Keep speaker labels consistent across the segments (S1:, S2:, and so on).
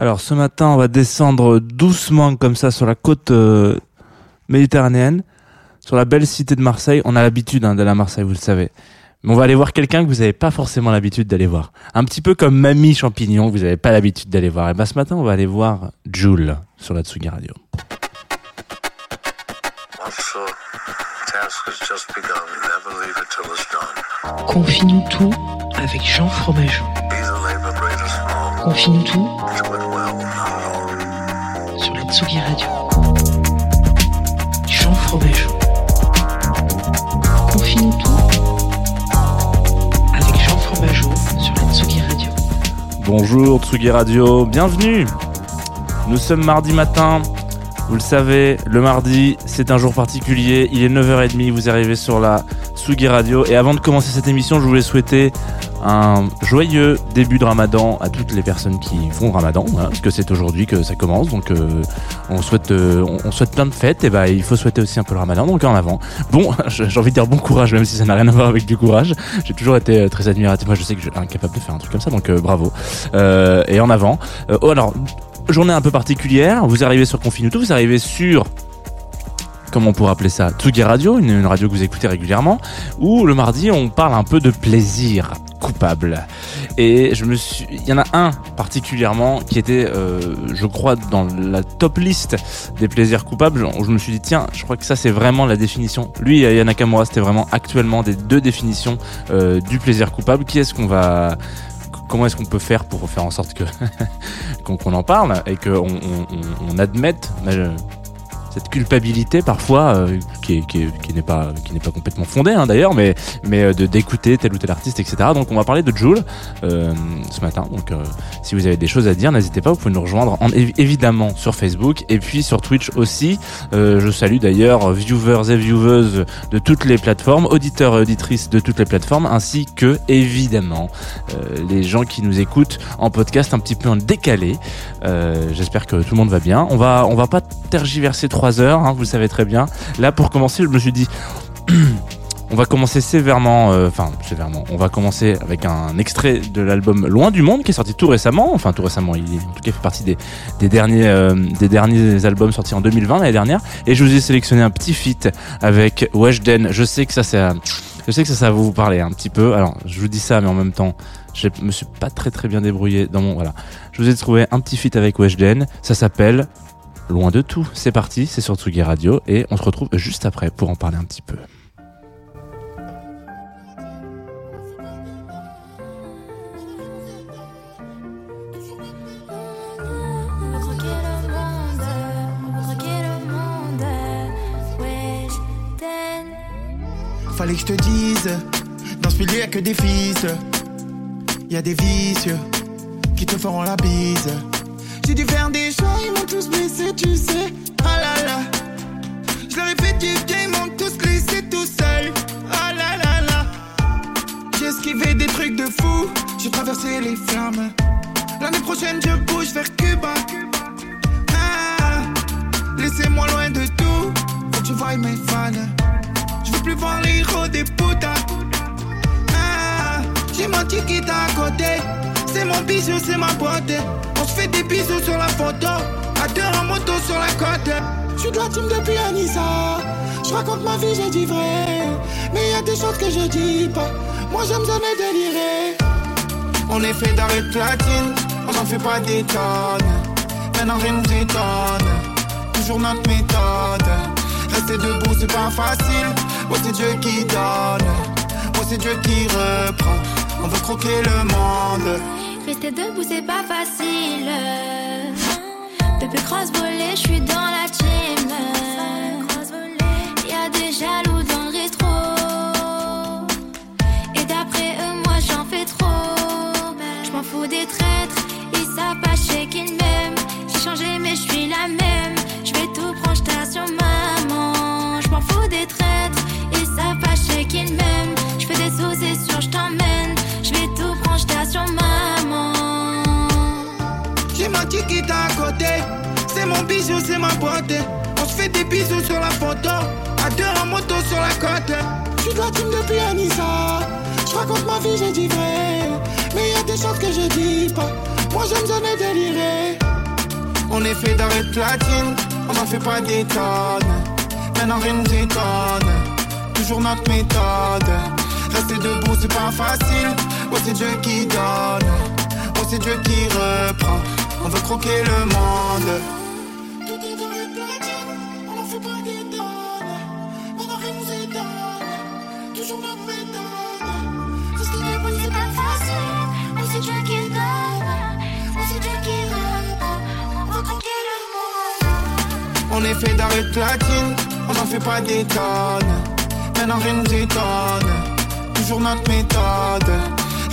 S1: Alors ce matin, on va descendre doucement comme ça sur la côte euh, méditerranéenne, sur la belle cité de Marseille. On a l'habitude hein, d'aller à Marseille, vous le savez. Mais on va aller voir quelqu'un que vous n'avez pas forcément l'habitude d'aller voir. Un petit peu comme Mamie Champignon, que vous n'avez pas l'habitude d'aller voir. Et ben ce matin, on va aller voir Jules sur la Tsugi Radio.
S2: Once the task has just begun, never leave it till it's done.
S3: Confie-nous tout avec Jean Fromageau. Confie-nous tout sur la Tsugi Radio. Jean Fromageau. Confie-nous tout avec Jean Fromageau sur la Tsugi Radio.
S1: Bonjour Tsugi Radio, bienvenue Nous sommes mardi matin, vous le savez, le mardi c'est un jour particulier, il est 9h30, vous arrivez sur la Tsugi Radio et avant de commencer cette émission je voulais souhaiter un joyeux début de ramadan à toutes les personnes qui font ramadan, hein, parce que c'est aujourd'hui que ça commence, donc euh, on, souhaite, euh, on, souhaite plein de fêtes, et ben il faut souhaiter aussi un peu le ramadan, donc en avant. Bon, j'ai envie de dire bon courage, même si ça n'a rien à voir avec du courage. J'ai toujours été euh, très admiratif, moi je sais que je suis incapable de faire un truc comme ça, donc bravo. Et en avant. Oh alors, journée un peu particulière, vous arrivez sur Confinuto, vous arrivez sur comment on pourrait appeler ça Tsugi Radio, une, radio que vous écoutez régulièrement, où le mardi on parle un peu de plaisir coupable. Et je me il y en a un particulièrement qui était, euh, je crois, dans la top liste des plaisirs coupables. où Je me suis dit tiens, je crois que ça c'est vraiment la définition. Lui Yana c'était vraiment actuellement des deux définitions euh, du plaisir coupable. Qui est-ce qu'on va Comment est-ce qu'on peut faire pour faire en sorte que qu'on en parle et qu'on on, on- on admette euh, cette culpabilité parfois euh, qui, est- qui, est- qui n'est pas qui n'est pas complètement fondée hein, d'ailleurs mais euh, de d'écouter tel ou tel artiste etc donc on va parler de Joule euh, ce matin. Donc si vous avez des choses à dire n'hésitez pas. Vous pouvez nous rejoindre en, évi- évidemment sur Facebook et puis sur Twitch aussi. Je salue d'ailleurs viewers et vieweuses de toutes les plateformes auditeurs et auditrices de toutes les plateformes ainsi que évidemment les gens qui nous écoutent en podcast un petit peu en décalé. J'espère que tout le monde va bien. On va, on va pas tergiverser trois heures, hein, vous le savez très bien. Là, pour commencer, je me suis dit, on va commencer sévèrement, euh, enfin sévèrement. On va commencer avec un extrait de l'album Loin du Monde qui est sorti tout récemment. Enfin tout récemment, il en tout cas fait partie des, des derniers, euh, des derniers albums sortis en 2020 l'année dernière. Et je vous ai sélectionné un petit feat avec Weshden. Je sais que ça c'est, je sais que ça, ça va vous parler un petit peu. Alors je vous dis ça, mais en même temps, je me suis pas très très bien débrouillé dans mon voilà. Je vous ai trouvé un petit feat avec Weshden. Ça s'appelle Loin de tout. C'est parti, c'est sur Tsugi Radio et on se retrouve juste après pour en parler un petit peu.
S4: Fallait que je te dise, dans ce milieu y'a que des fils. Y a des vicieux qui te feront la bise. J'ai dû faire des choix, ils m'ont tous blessé, tu sais. Ah là là. Je leur ai fait du bien, ils m'ont tous laissé tout seul. Ah là là là. J'ai esquivé des trucs de fou, j'ai traversé les flammes. L'année prochaine, je bouge vers Cuba. Ah, laissez-moi loin de tout, faut que je voie mes fans. Je veux plus voir les héros des putas. Ah, j'ai mon ticket à côté. C'est ma beauté. On se fait des bisous sur la photo. À deux en moto sur la côte. Je suis de la team depuis Anissa. Je raconte ma vie, j'ai dit vrai. Mais y a des choses que je dis pas. Moi j'aime jamais délirer. On est fait d'arrêt platine, on n'en fait pas des tonnes. Maintenant rien nous étonne, toujours notre méthode. Rester debout c'est pas facile, oh c'est Dieu qui donne, oh c'est Dieu qui reprend. On veut croquer le monde.
S5: Rester debout, c'est pas facile. Depuis cross je suis dans la team. Y'a des jaloux dans le rétro. Et d'après eux, moi j'en fais trop. Je m'en fous des traîtres, ils savent pas chez qu'ils m'aiment. J'ai changé, mais je suis la même. Je vais tout prendre, sur maman. Je m'en fous des traîtres, ils savent pas qu'ils m'aiment. Je fais des sous, c'est
S4: ma beauté. On se fait des bisous sur la photo, à deux en moto sur la côte. J'suis de la team depuis Anissa, je raconte ma vie, j'ai dit vrai. Mais y a des choses que je dis pas, moi j'aime jamais délirer. On est fait d'arrêt platine, on n'en fait pas des tonnes. Maintenant rien nous étonne, toujours notre méthode. Rester debout c'est pas facile, oh c'est Dieu qui donne, oh c'est Dieu qui reprend. On veut croquer le monde. Fait d'arrêt platine, on n'en fait pas des tonnes. Maintenant rien nous étonne, toujours notre méthode.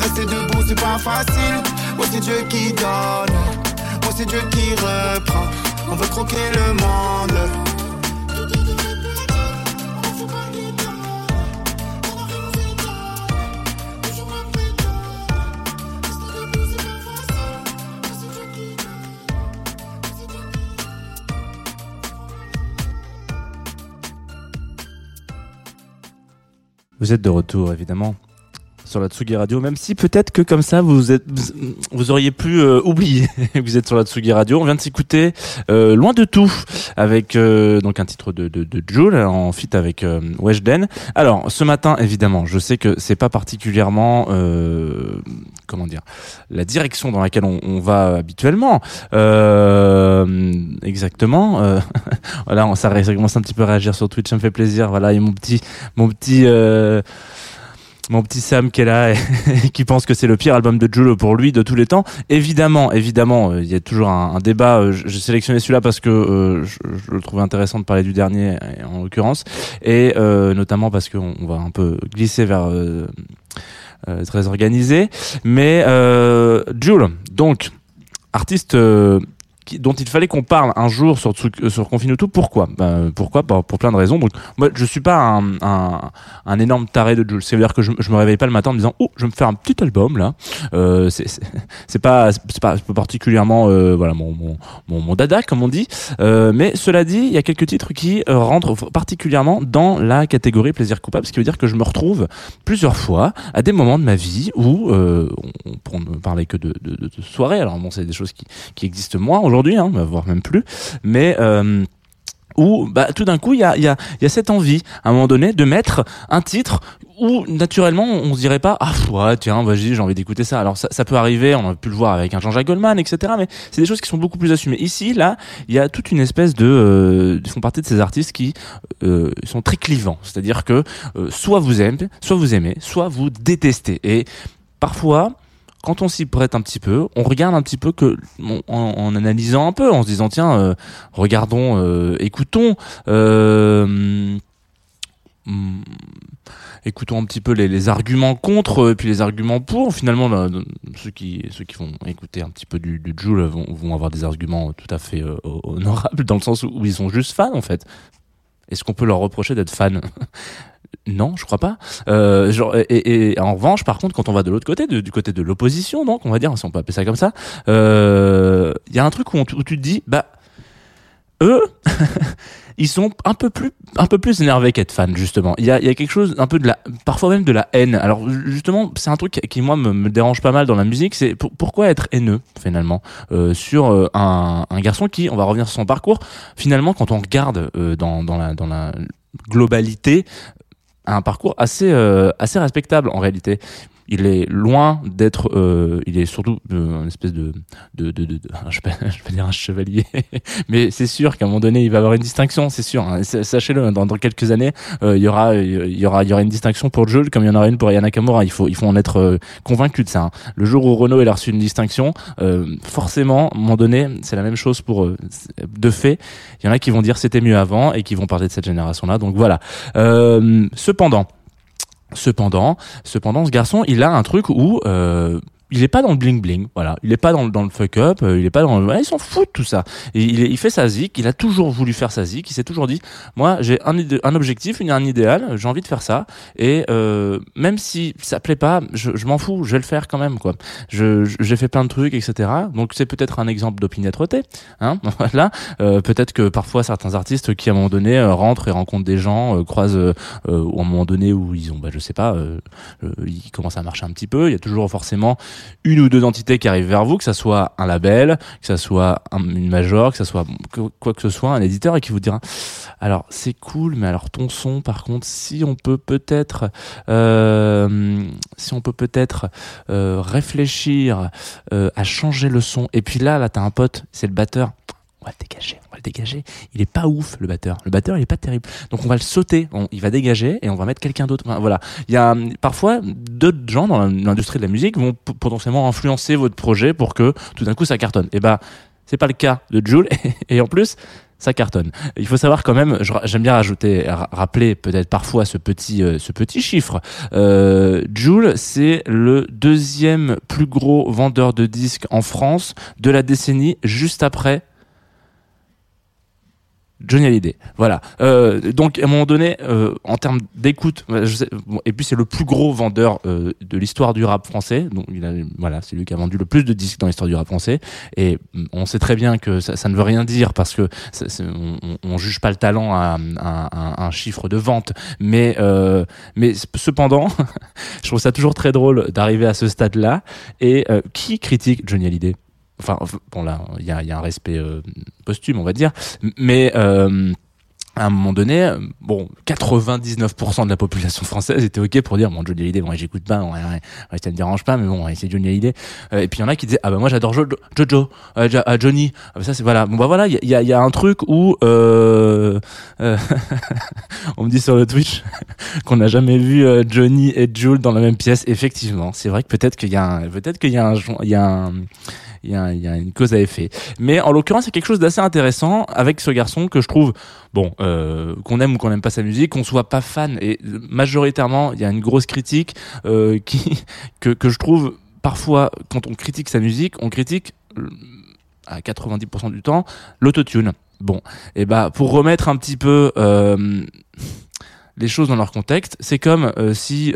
S4: Rester debout c'est pas facile, oh c'est Dieu qui donne, oh c'est Dieu qui reprend. On veut croquer le monde.
S1: Vous êtes de retour, évidemment, sur la Tsugi Radio, même si peut-être que comme ça, vous êtes, vous auriez pu euh, oublier que vous êtes sur la Tsugi Radio. On vient de s'écouter euh, Loin de tout, avec euh, donc un titre de, de, Jules, en fit avec Weshden. Alors, ce matin, évidemment, je sais que c'est pas particulièrement, comment dire, la direction dans laquelle on, va habituellement. Euh, exactement. euh, voilà, on, ça, ça commence un petit peu à réagir sur Twitch, ça me fait plaisir. Voilà, et mon petit, mon petit. euh, mon petit Sam qui est là et, qui pense que c'est le pire album de Jules pour lui de tous les temps. Évidemment, évidemment, euh, il y a toujours un, débat. J'ai sélectionné celui-là parce que je, je le trouvais intéressant de parler du dernier en l'occurrence, et notamment parce qu'on on va un peu glisser vers très organisé. Mais euh, Jules, donc artiste. Dont il fallait qu'on parle un jour sur, euh, sur Confine tout. Pourquoi? Ben, Pourquoi? Pour plein de raisons. Donc, moi, je suis pas un, énorme taré de Jules. C'est-à-dire que je, je me réveille pas le matin en me disant oh je vais me faire un petit album là. Euh, c'est pas pas pas particulièrement euh, voilà mon, mon mon dada comme on dit. Euh, mais cela dit, il y a quelques titres qui rentrent particulièrement dans la catégorie plaisir coupable, ce qui veut dire que je me retrouve plusieurs fois à des moments de ma vie où on, pour ne parler que de, de, de, de soirée. Alors bon, c'est des choses qui qui existent moins hein, voire même plus. Mais euh, où bah, tout d'un coup il y a, cette envie à un moment donné de mettre un titre où naturellement on se dirait pas ah ouais tiens vas-y j'ai envie d'écouter ça. Alors ça, peut arriver on a pu le voir avec un Jean-Jacques Goldman etc mais c'est des choses qui sont beaucoup plus assumées. Ici là il y a toute une espèce de euh, ils font partie de ces artistes qui euh, sont très clivants. C'est-à-dire que soit vous aimez soit vous aimez soit vous détestez. Et parfois quand on s'y prête un petit peu, on regarde un petit peu que en, analysant un peu, en se disant tiens, euh, regardons, euh, écoutons, euh, hum, écoutons un petit peu les, arguments contre et puis les arguments pour. Finalement, ceux qui ceux qui vont écouter un petit peu du, du Joule vont, vont avoir des arguments tout à fait honorables dans le sens où, ils sont juste fans en fait. Est-ce qu'on peut leur reprocher d'être fan Non, je crois pas. Euh, et, en revanche, par contre, quand on va de l'autre côté, de- du côté de l'opposition, donc on va dire, si on peut appeler ça comme ça, euh, il y a un truc où, on- tu te dis, bah, eux, ils sont un peu plus, un peu plus énervés qu'être fans justement. Il y a, quelque chose, un peu de la, parfois même de la haine. Alors justement, c'est un truc qui moi me, dérange pas mal dans la musique. C'est pour- pourquoi être haineux finalement euh, sur euh, un, garçon qui, on va revenir sur son parcours. Finalement, quand on regarde euh, dans, la, globalité, un parcours assez, euh, assez respectable en réalité. Il est loin d'être, euh, il est surtout euh, une espèce de, de, de, de, je vais je vais dire un chevalier, mais c'est sûr qu'à un moment donné, il va avoir une distinction, c'est sûr. hein. Sachez-le, dans, dans quelques années, euh, il y aura, il y aura, il y aura une distinction pour Jules, comme il y en aura une pour Yana Nakamura. Il faut, il faut en être euh, convaincu de ça. hein. Le jour où Renault il a reçu une distinction, euh, forcément, à un moment donné, c'est la même chose pour de fait. Il y en a qui vont dire c'était mieux avant et qui vont parler de cette génération-là. Donc voilà. Cependant. Cependant, cependant, ce garçon, il a un truc où euh, il est pas dans le bling bling, voilà. Il est pas dans le, dans le fuck up, euh, il est pas dans le, ouais, il s'en fout de tout ça. Il, il fait sa zik, il a toujours voulu faire sa zik, il s'est toujours dit, moi j'ai un, un objectif, une- un idéal, j'ai envie de faire ça. Et euh, même si ça plaît pas, je, je m'en fous, je vais le faire quand même, quoi. Je, j'ai fait plein de trucs, etc. Donc c'est peut-être un exemple d'opiniâtreté, hein. Voilà. Euh, peut-être que parfois certains artistes qui à un moment donné euh, rentrent et rencontrent des gens, euh, croisent euh, ou à un moment donné où ils ont, bah, je sais pas, ils commencent à marcher un petit peu. Il y a toujours forcément une ou deux entités qui arrivent vers vous, que ça soit un label, que ça soit un- une major, que ça soit quoi que ce soit, un éditeur, et qui vous dira alors c'est cool, mais alors ton son, par contre, si on peut peut-être, euh, si on peut peut-être euh, réfléchir euh, à changer le son. Et puis là, là, t'as un pote, c'est le batteur. On va le dégager, on va le dégager. Il est pas ouf, le batteur. Le batteur, il est pas terrible. Donc on va le sauter, il va dégager et on va mettre quelqu'un d'autre. Voilà. Il y a parfois d'autres gens dans l'industrie de la musique vont potentiellement influencer votre projet pour que tout d'un coup ça cartonne. Et bah, c'est pas le cas de Jules. Et en plus, ça cartonne. Il faut savoir quand même, j'aime bien rajouter, ra- rappeler peut-être parfois ce petit, euh, ce petit chiffre. Euh, Jules, c'est le deuxième plus gros vendeur de disques en France de la décennie, juste après Johnny Hallyday. Voilà. Euh, donc à un moment donné, euh, en termes d'écoute, sais- bon, et puis c'est le plus gros vendeur euh, de l'histoire du rap français. Donc il a, voilà, c'est lui qui a vendu le plus de disques dans l'histoire du rap français. Et mm, on sait très bien que ça, ça ne veut rien dire parce que ça- on, on- juge pas le talent à, à- à un chiffre de vente, mais euh, mais cependant, je trouve ça toujours très drôle d'arriver à ce stade-là. Et euh, qui critique Johnny Hallyday? Enfin, bon là, il y a, y a un respect euh, posthume, on va dire, mais euh, à un moment donné, euh, bon, 99% de la population française était ok pour dire bon Johnny Hallyday, bon j'écoute pas, ouais, ouais, ça me dérange pas, mais bon c'est Johnny Hallyday. Euh, et puis il y en a qui disaient ah bah moi j'adore Jo- Jojo, euh, Ja- ah, Johnny, Ah, bah, ça c'est voilà, bon bah voilà, il y a, y a- un truc où euh, euh, on me dit sur le Twitch qu'on n'a jamais vu euh, Johnny et Jules dans la même pièce. Effectivement, c'est vrai que peut-être qu'il y a un, peut-être qu'il y a un, y a un il y, a, une cause à effet. Mais en l'occurrence, c'est quelque chose d'assez intéressant avec ce garçon que je trouve, bon, euh, qu'on aime ou qu'on n'aime pas sa musique, qu'on soit pas fan. Et majoritairement, il y a une grosse critique euh, que, que je trouve parfois, quand on critique sa musique, on critique euh, à 90% du temps l'autotune. Bon, et bah pour remettre un petit peu les choses dans leur contexte, c'est comme si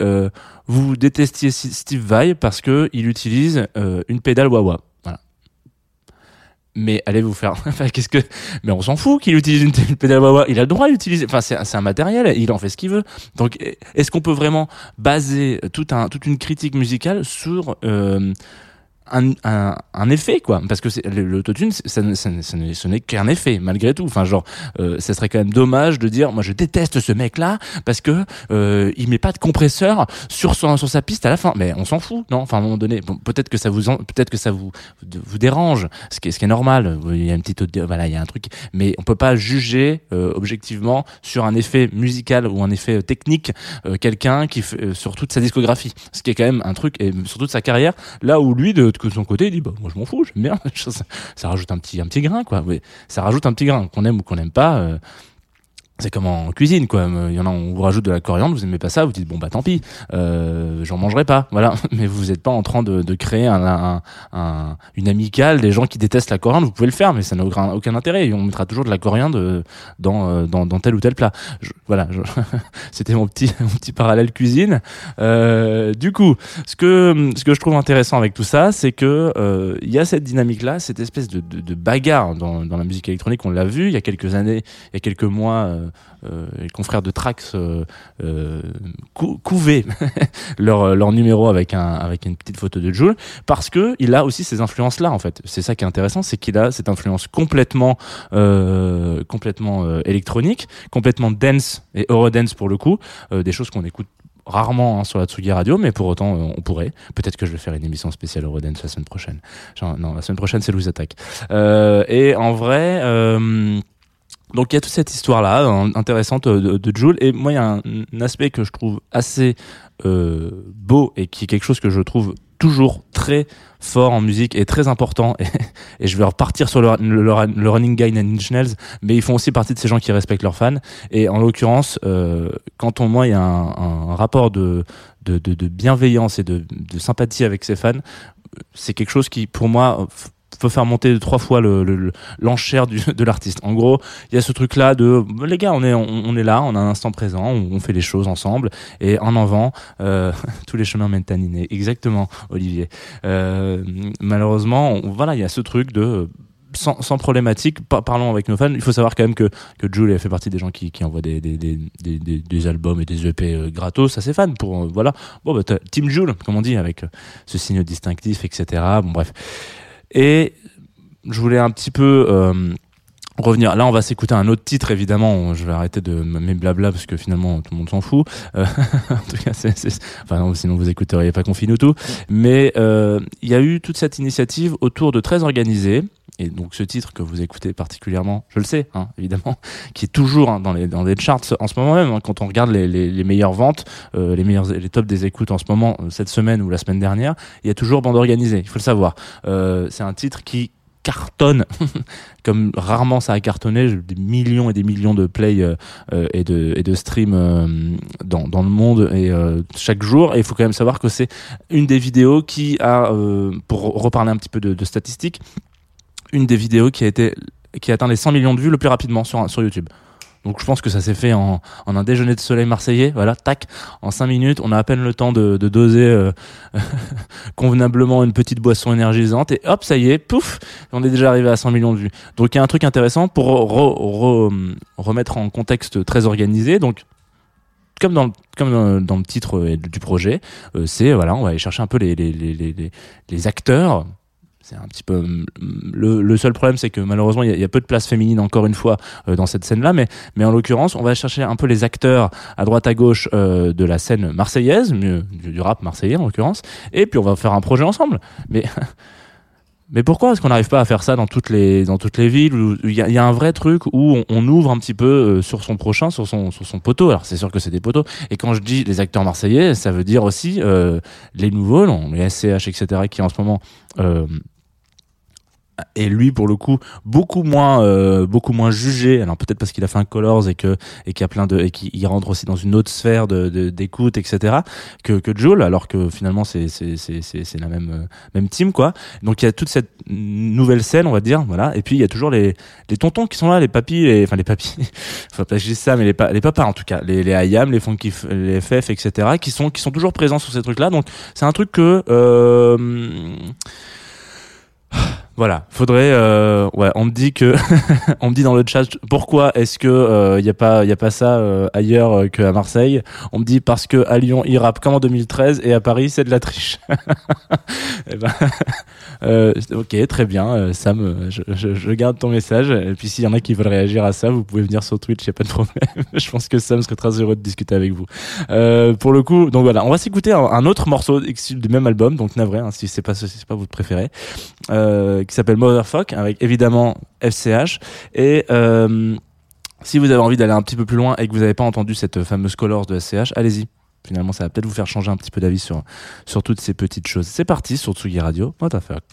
S1: vous détestiez Steve Vai parce que il utilise une pédale wah-wah. Mais allez vous faire. Qu'est-ce que. Mais on s'en fout qu'il utilise une, une pédale wah-wah. Il a le droit d'utiliser. Enfin, c'est un matériel. Il en fait ce qu'il veut. Donc, est-ce qu'on peut vraiment baser tout un, toute une critique musicale sur euh, un, un, un effet quoi. Parce que l'autotune ça, ça, ça ce n'est qu'un effet malgré tout. Enfin genre euh, ça serait quand même dommage de dire moi je déteste ce mec là parce que euh, il met pas de compresseur sur son sur sa piste à la fin. Mais on s'en fout non? Enfin à un moment donné peut-être que ça vous peut-être que ça vous vous dérange ce qui est ce qui est normal. Il y a une petite voilà il y a un truc. Mais on peut pas juger euh, objectivement sur un effet musical ou un effet technique euh, quelqu'un qui fait euh, sur toute sa discographie. Ce qui est quand même un truc et sur toute sa carrière là où lui de, de son côté il dit bah moi je m'en fous j'aime bien. Ça, rajoute un petit grain quoi. Ça rajoute un petit grain qu'on aime ou qu'on n'aime pas euh, c'est comme en cuisine quoi. Il y en a on vous rajoute de la coriandre vous aimez pas ça vous dites bon bah tant pis. Euh, j'en mangerai pas. Voilà. Mais vous êtes pas en train de, de créer un, un- un- une amicale des gens qui détestent la coriandre. Vous pouvez le faire mais ça n'a aucun, intérêt. On mettra toujours de la coriandre euh, dans, euh, dans, dans tel ou tel plat. Voilà. C'était mon petit mon petit parallèle cuisine. Euh, du coup ce que ce que je trouve intéressant avec tout ça c'est que euh, il y a cette dynamique là cette espèce de, de, de bagarre dans, dans la musique électronique. On l'a vu il y a quelques années il y a quelques mois les confrères de Trax euh, euh, cou- couvaient leur leur numéro avec un avec une petite photo de Jules parce que il a aussi ces influences là en fait c'est ça qui est intéressant c'est qu'il a cette influence complètement euh, complètement euh, électronique complètement dance et eurodance pour le coup euh, des choses qu'on écoute rarement hein, sur la Tsugi Radio, mais pour autant, euh, on pourrait. Peut-être que je vais faire une émission spéciale Eurodance la semaine prochaine. Non, la semaine prochaine, c'est Louis. Euh, et en vrai, euh, donc il y a toute cette histoire-là hein, intéressante de, de Joule. Et moi, il y a un, un aspect que je trouve assez euh, beau et qui est quelque chose que je trouve toujours très fort en musique et très important et, et je vais repartir sur le, le, le running guy Inch Nails mais ils font aussi partie de ces gens qui respectent leurs fans et en l'occurrence euh, quand on moi il y a un, un rapport de, de, de, bienveillance et de, de sympathie avec ses fans c'est quelque chose qui pour moi peut faire monter trois fois le, le- l'enchère du, de l'artiste. En gros, il y a ce truc là de les gars, on est on, est là, on a un instant présent, on, fait les choses ensemble et en avant euh, tous les chemins mènent à Niné. Exactement, Olivier. Euh, malheureusement, voilà, il y a ce truc de sans, sans problématique, par- parlons avec nos fans. Il faut savoir quand même que, que Jules fait partie des gens qui, qui envoient des, des, des, des, albums et des EP euh, gratos à ses fans pour, euh, voilà. Bon, bah, Team Jules, comme on dit, avec euh, ce signe distinctif, etc. Bon, bref. Et je voulais un petit peu euh, revenir. Là, on va s'écouter un autre titre, évidemment. Je vais arrêter de mes blabla parce que finalement, tout le monde s'en fout. Euh, en tout cas, c'est, enfin, non, sinon vous écouteriez pas Confine tout. Mais euh, il y a eu toute cette initiative autour de Très Organisé. Et donc ce titre que vous écoutez particulièrement, je le sais, hein, évidemment, qui est toujours hein, dans les dans les charts en ce moment même. hein, quand on regarde les, les, les meilleures ventes, euh, les meilleurs les tops des écoutes en ce moment, euh, cette semaine ou la semaine dernière, il y a toujours bande organisée. Il faut le savoir. Euh, c'est un titre qui cartonne comme rarement ça a cartonné des millions et des millions de plays euh, euh, et de et de streams euh, dans dans le monde et euh, chaque jour et il faut quand même savoir que c'est une des vidéos qui a euh, pour reparler un petit peu de, de statistiques une des vidéos qui a été qui a atteint les 100 millions de vues le plus rapidement sur sur YouTube donc je pense que ça s'est fait en, en un déjeuner de soleil marseillais, voilà, tac, en cinq minutes, on a à peine le temps de, de doser euh, convenablement une petite boisson énergisante et hop, ça y est, pouf, on est déjà arrivé à 100 millions de vues. Donc il y a un truc intéressant pour re- re- remettre en contexte très organisé. Donc comme dans le, comme dans, dans le titre euh, du projet, euh, c'est voilà, on va aller chercher un peu les les les, les- les acteurs. C'est un petit peu hum, le, le seul problème, c'est que malheureusement il y, a, peu de place féminine encore une fois euh, dans cette scène-là, mais mais en l'occurrence, on va chercher un peu les acteurs à droite à gauche euh, de la scène marseillaise, mieux du, rap marseillais en l'occurrence, et puis on va faire un projet ensemble. Mais mais pourquoi est-ce qu'on n'arrive pas à faire ça dans toutes les dans toutes les villes il y a, un vrai truc où on, ouvre un petit peu euh, sur son prochain, sur son sur son poteau? Alors c'est sûr que c'est des poteaux. Et quand je dis les acteurs marseillais, ça veut dire aussi les nouveaux, les SCH, etc. qui en ce moment et lui pour le coup beaucoup moins euh, beaucoup moins jugé. Alors peut-être parce qu'il a fait un Colors et que et qu'il y a plein de et qu'il rentre aussi dans une autre sphère de d'écoute etc que que Joel alors que finalement c'est c'est c'est c'est la même euh, même team quoi. Donc il y a toute cette nouvelle scène on va dire voilà. Et puis il y a toujours les les tontons qui sont là les papis enfin les papis. Enfin pas que je dise ça mais les les papas en tout cas. Les les IAM les funky les FF etc qui sont qui sont toujours présents sur ces trucs là donc c'est un truc que euh, voilà, faudrait. Euh, ouais, on me dit que, on me dit dans le chat, pourquoi est-ce que il y a pas, y a pas ça euh, ailleurs euh, qu'à Marseille? On me dit parce que à Lyon il rappe comme en 2013 et à Paris c'est de la triche. Eh ben, euh, ok, très bien, euh, Sam, euh, je, je, je garde ton message. Et puis s'il y en a qui veulent réagir à ça, vous pouvez venir sur Twitch, y a pas de problème. je pense que Sam serait très heureux de discuter avec vous. Euh, pour le coup, donc voilà, on va s'écouter un, autre morceau du même album, donc navré, hein, si c'est pas si c'est pas votre préféré, euh, qui s'appelle Motherfuck, avec évidemment FCH et euh, si vous avez envie d'aller un petit peu plus loin et que vous n'avez pas entendu cette fameuse Colors de SCH, allez-y. Finalement, ça va peut-être vous faire changer un petit peu d'avis sur, sur toutes ces petites choses. C'est parti sur Tsugi Radio. What the fuck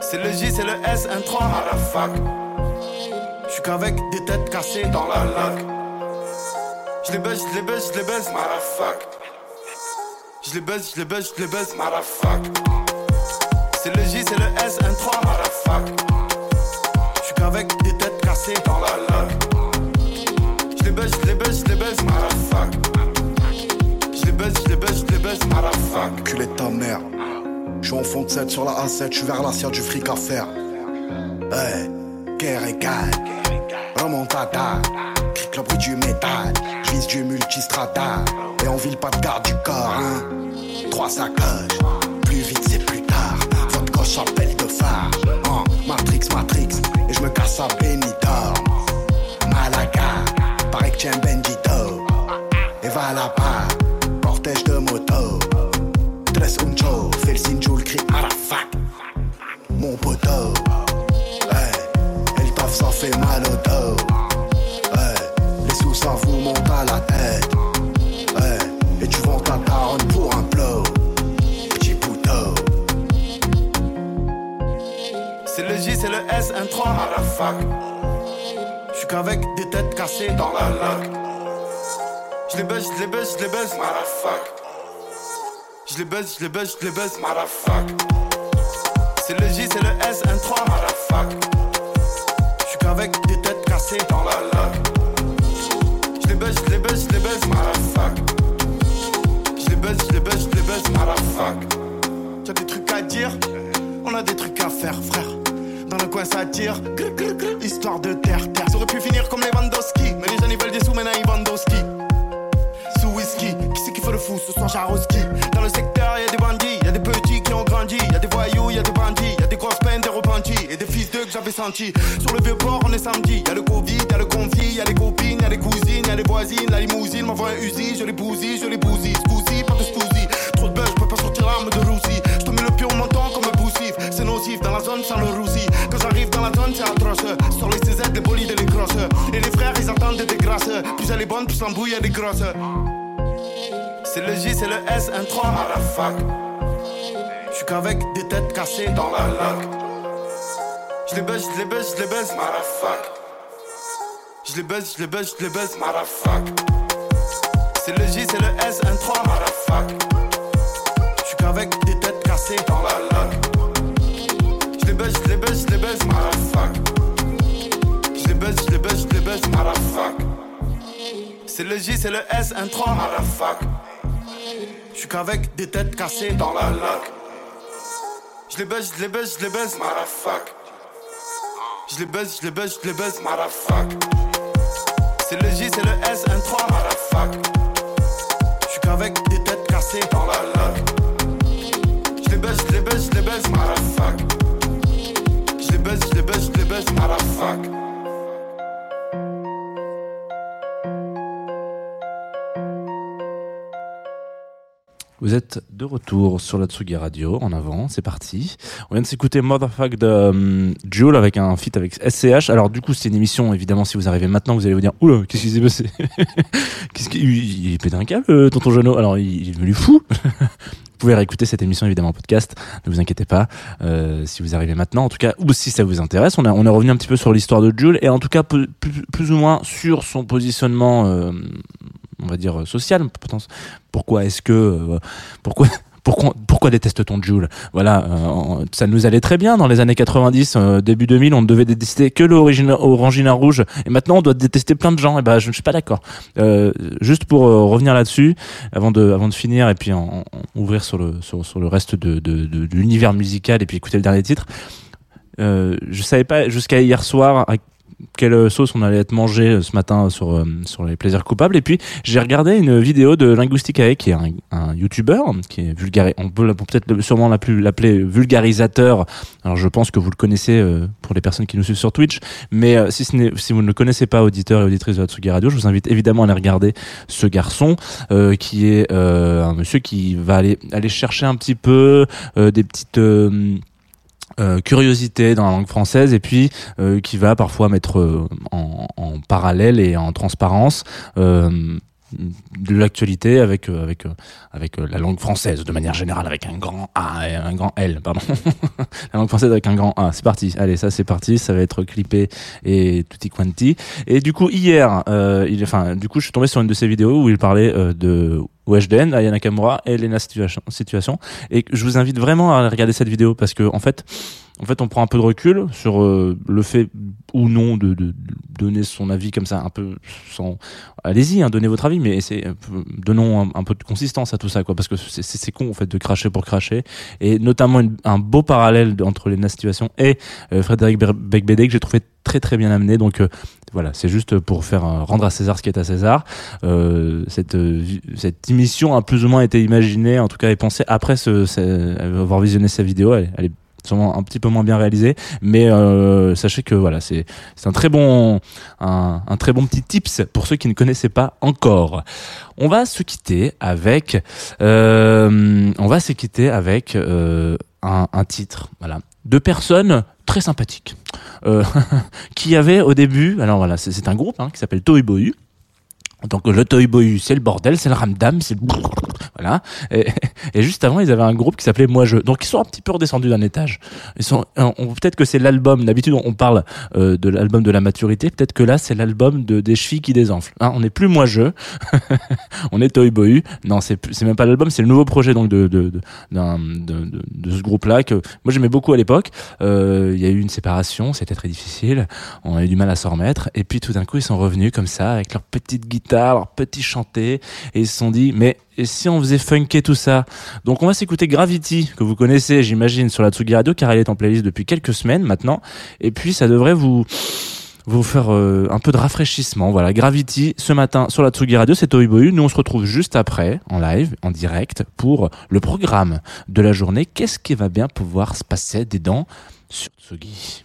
S4: C'est le J, c'est le S, un 3. Je suis qu'avec des têtes cassées dans la lac. Je les baisse, je les baisse, je les baisse. Je les baisse, je les baisse, je les baisse. C'est le J, c'est le S, un 3. Je suis qu'avec des têtes cassées dans la lac. Je les baisse, je les baisse, je les baisse. Je les baisse, je les baisse, je les baisse.
S6: Culé de ta mère. Je suis en fond de 7 sur la A7, je suis vers l'assiette du fric à faire. Hey, guerre et gagne. Remontada, cric le bruit du métal. Du multistrada. Et on ville pas de garde du corps, hein. Trois sacoches, plus vite c'est plus tard. Votre gauche appelle de phare. Matrix, Matrix, et je me casse à Benidorm. Malaga, paraît que tiens Bendito. Et va là-bas,
S7: 3 à la fac. J'suis qu'avec des têtes cassées dans la lac. J'les baisse, j'les baisse, j'les baisse, motherfuck. J'les baisse, j'les baisse, j'les baisse, motherfuck. C'est le J, c'est le S, un 3 à la fac. J'suis qu'avec des têtes cassées dans la lac. J'les baisse, j'les baisse, j'les baisse, motherfuck. J'les baisse, j'les baisse, j'les baisse, motherfuck. T'as des trucs à dire, on a des trucs à faire, frère. Coin ça tire, histoire de terre, terre. Ça aurait pu finir comme les Lewandowski, mais les jeunes ils veulent des sous, maintenant ils vendent. Sous whisky, qui c'est qui fait le fou? Ce soir Jaroski Dans le secteur y'a des bandits, y'a des petits qui ont grandi, y'a des voyous, y'a des bandits, y'a des grosses peines, des repentis et des fils d'eux que j'avais senti. Sur le vieux port on est samedi, y'a le Covid, y'a le conflit, y'a les copines, y'a les cousines, y'a les voisines, la limousine m'envoie un Uzi, je les bousille, je les bousille, scousi, pas de scousi. Trop de buzz, je peux pas sortir l'arme de Roussi. Je te mets le pied au menton comme un boussif, c'est nocif dans la zone sans le roussi. J'arrive dans la zone c'est atroce, sur les CZ, les bolides et les grosses. Et les frères ils attendent des grâces, plus elle est bonne, plus l'embrouille elle est grosse. C'est le J, c'est le S, un 3 à la fac. J'suis qu'avec des têtes cassées dans la lac. J'les baisse, j'les baisse, j'les baisse, motherfuck. J'les baisse, j'les baisse, j'les baisse, motherfuck. C'est le J, c'est le S, un 3 à la fac. J'suis qu'avec des têtes cassées dans la lac. J'les baisse, j'les baisse, j'les baisse, motherfuck. J'les baisse, j'les baisse, j'les baisse, motherfuck. C'est le J, c'est le S, un 3 à la fac. J'suis qu'avec des têtes cassées dans la lac. J'les baisse, j'les baisse, j'les baisse, motherfuck. J'les baisse, j'les baisse, j'les baisse, motherfuck. C'est le J, c'est le S, un 3 à la fac. J'suis qu'avec des têtes cassées dans la lac. J'les baisse, j'les baisse, j'les baisse, motherfuck. J'les baisse, j'les baisse, j'les baisse, motherfuck.
S1: Vous êtes de retour sur la Tsugi Radio, en avant, c'est parti. On vient de s'écouter Motherfuck de um, Jules avec un feat avec SCH. Alors du coup, c'est une émission, évidemment, si vous arrivez maintenant, vous allez vous dire, oula, qu'est-ce qui s'est passé Qu'est-ce. Il, il pète un câble, euh, tonton Jeannot Alors, il, il est devenu fou Vous pouvez réécouter cette émission évidemment en podcast, ne vous inquiétez pas euh, si vous arrivez maintenant. En tout cas, ou si ça vous intéresse, on est revenu un petit peu sur l'histoire de Jules et en tout cas plus ou moins sur son positionnement, euh, on va dire social. Pourquoi est-ce que euh, pourquoi pourquoi, déteste-t-on Jules? Voilà, euh, ça nous allait très bien dans les années 90, euh, début 2000, on ne devait détester que l'Orangina rouge, et maintenant on doit détester plein de gens. Et ben, je ne suis pas d'accord. Euh, juste pour euh, revenir là-dessus, avant de, avant de finir et puis ouvrir sur le, sur, le reste de, de, de, l'univers musical et puis écouter le dernier titre. Euh, je savais pas jusqu'à hier soir quelle sauce on allait être mangé ce matin sur euh, sur les plaisirs coupables. Et puis j'ai regardé une vidéo de Linguisticae qui est un, un youtubeur qui est vulgaire on peut peut-être sûrement l'appeler vulgarisateur. Alors je pense que vous le connaissez euh, pour les personnes qui nous suivent sur Twitch. Mais euh, si ce si vous ne le connaissez pas auditeurs et auditrices de la Tsugi Radio je vous invite évidemment à aller regarder ce garçon euh, qui est euh, un monsieur qui va aller aller chercher un petit peu euh, des petites euh, curiosité dans la langue française et puis euh, qui va parfois mettre euh, en, en, parallèle et en transparence euh, de l'actualité avec euh, avec avec la langue française de manière générale avec un grand A et un grand L pardon. La langue française avec un grand A. C'est parti. Allez ça c'est parti. Ça va être clippé et tutti quanti. Et du coup hier euh, il enfin du coup je suis tombé sur une de ces vidéos où il parlait euh, de Weshden, Aya Nakamura et Lena Situation, Situation. Et je vous invite vraiment à regarder cette vidéo parce que en fait, en fait, on prend un peu de recul sur euh, le fait ou non de, de, donner son avis comme ça, un peu sans. Allez-y, hein, donnez votre avis, mais c'est donnons un, peu de consistance à tout ça, quoi, parce que c'est con en fait de cracher pour cracher, et notamment un beau parallèle entre Lena Situation et euh, Frédéric Becbédé que j'ai trouvé très très bien amené. Donc euh, voilà, c'est juste pour faire euh, rendre à César ce qui est à César. Euh, cette cette émission a plus ou moins été imaginée, en tout cas est pensée après ce, ce avoir visionné sa vidéo. Elle, est sûrement un petit peu moins bien réalisé, mais euh, sachez que voilà, c'est c'est un très bon un, un très bon petit tips pour ceux qui ne connaissaient pas encore. On va se quitter avec euh, on va se quitter avec euh, un, un titre, voilà, de personnes très sympathiques euh, qui avaient au début, alors voilà, c'est un groupe hein, qui s'appelle Toy Boyu. Donc le Toy Boyu, c'est le bordel, c'est le ramdam, c'est le voilà. Et, juste avant, ils avaient un groupe qui s'appelait Moi Je. Donc ils sont un petit peu redescendus d'un étage. Ils sont on- on- peut-être que c'est l'album. D'habitude, on parle euh, de l'album de la maturité. Peut-être que là, c'est l'album de des chevilles qui désenflent. Hein, on n'est plus Moi Je. on est Toy Boyu. Non, c'est c'est même pas l'album, c'est le nouveau projet donc de, de, de ce groupe-là que moi j'aimais beaucoup à l'époque. Euh, Il y a eu une séparation, c'était très difficile. On a eu du mal à s'en remettre. Et puis tout d'un coup, ils sont revenus comme ça avec leur petite guitare, leur petit chanté, et ils se sont dit mais si on faisait funker tout ça? Donc on va s'écouter Gravity que vous connaissez, j'imagine, sur la Tsugi Radio car elle est en playlist depuis quelques semaines maintenant. Et puis ça devrait vous vous faire euh, un peu de rafraîchissement. Voilà, Gravity ce matin sur la Tsugi Radio, c'est Toiboyu. Nous on se retrouve juste après en live, en direct pour le programme de la journée. Qu'est-ce qui va bien pouvoir se passer des dents sur Tsugi?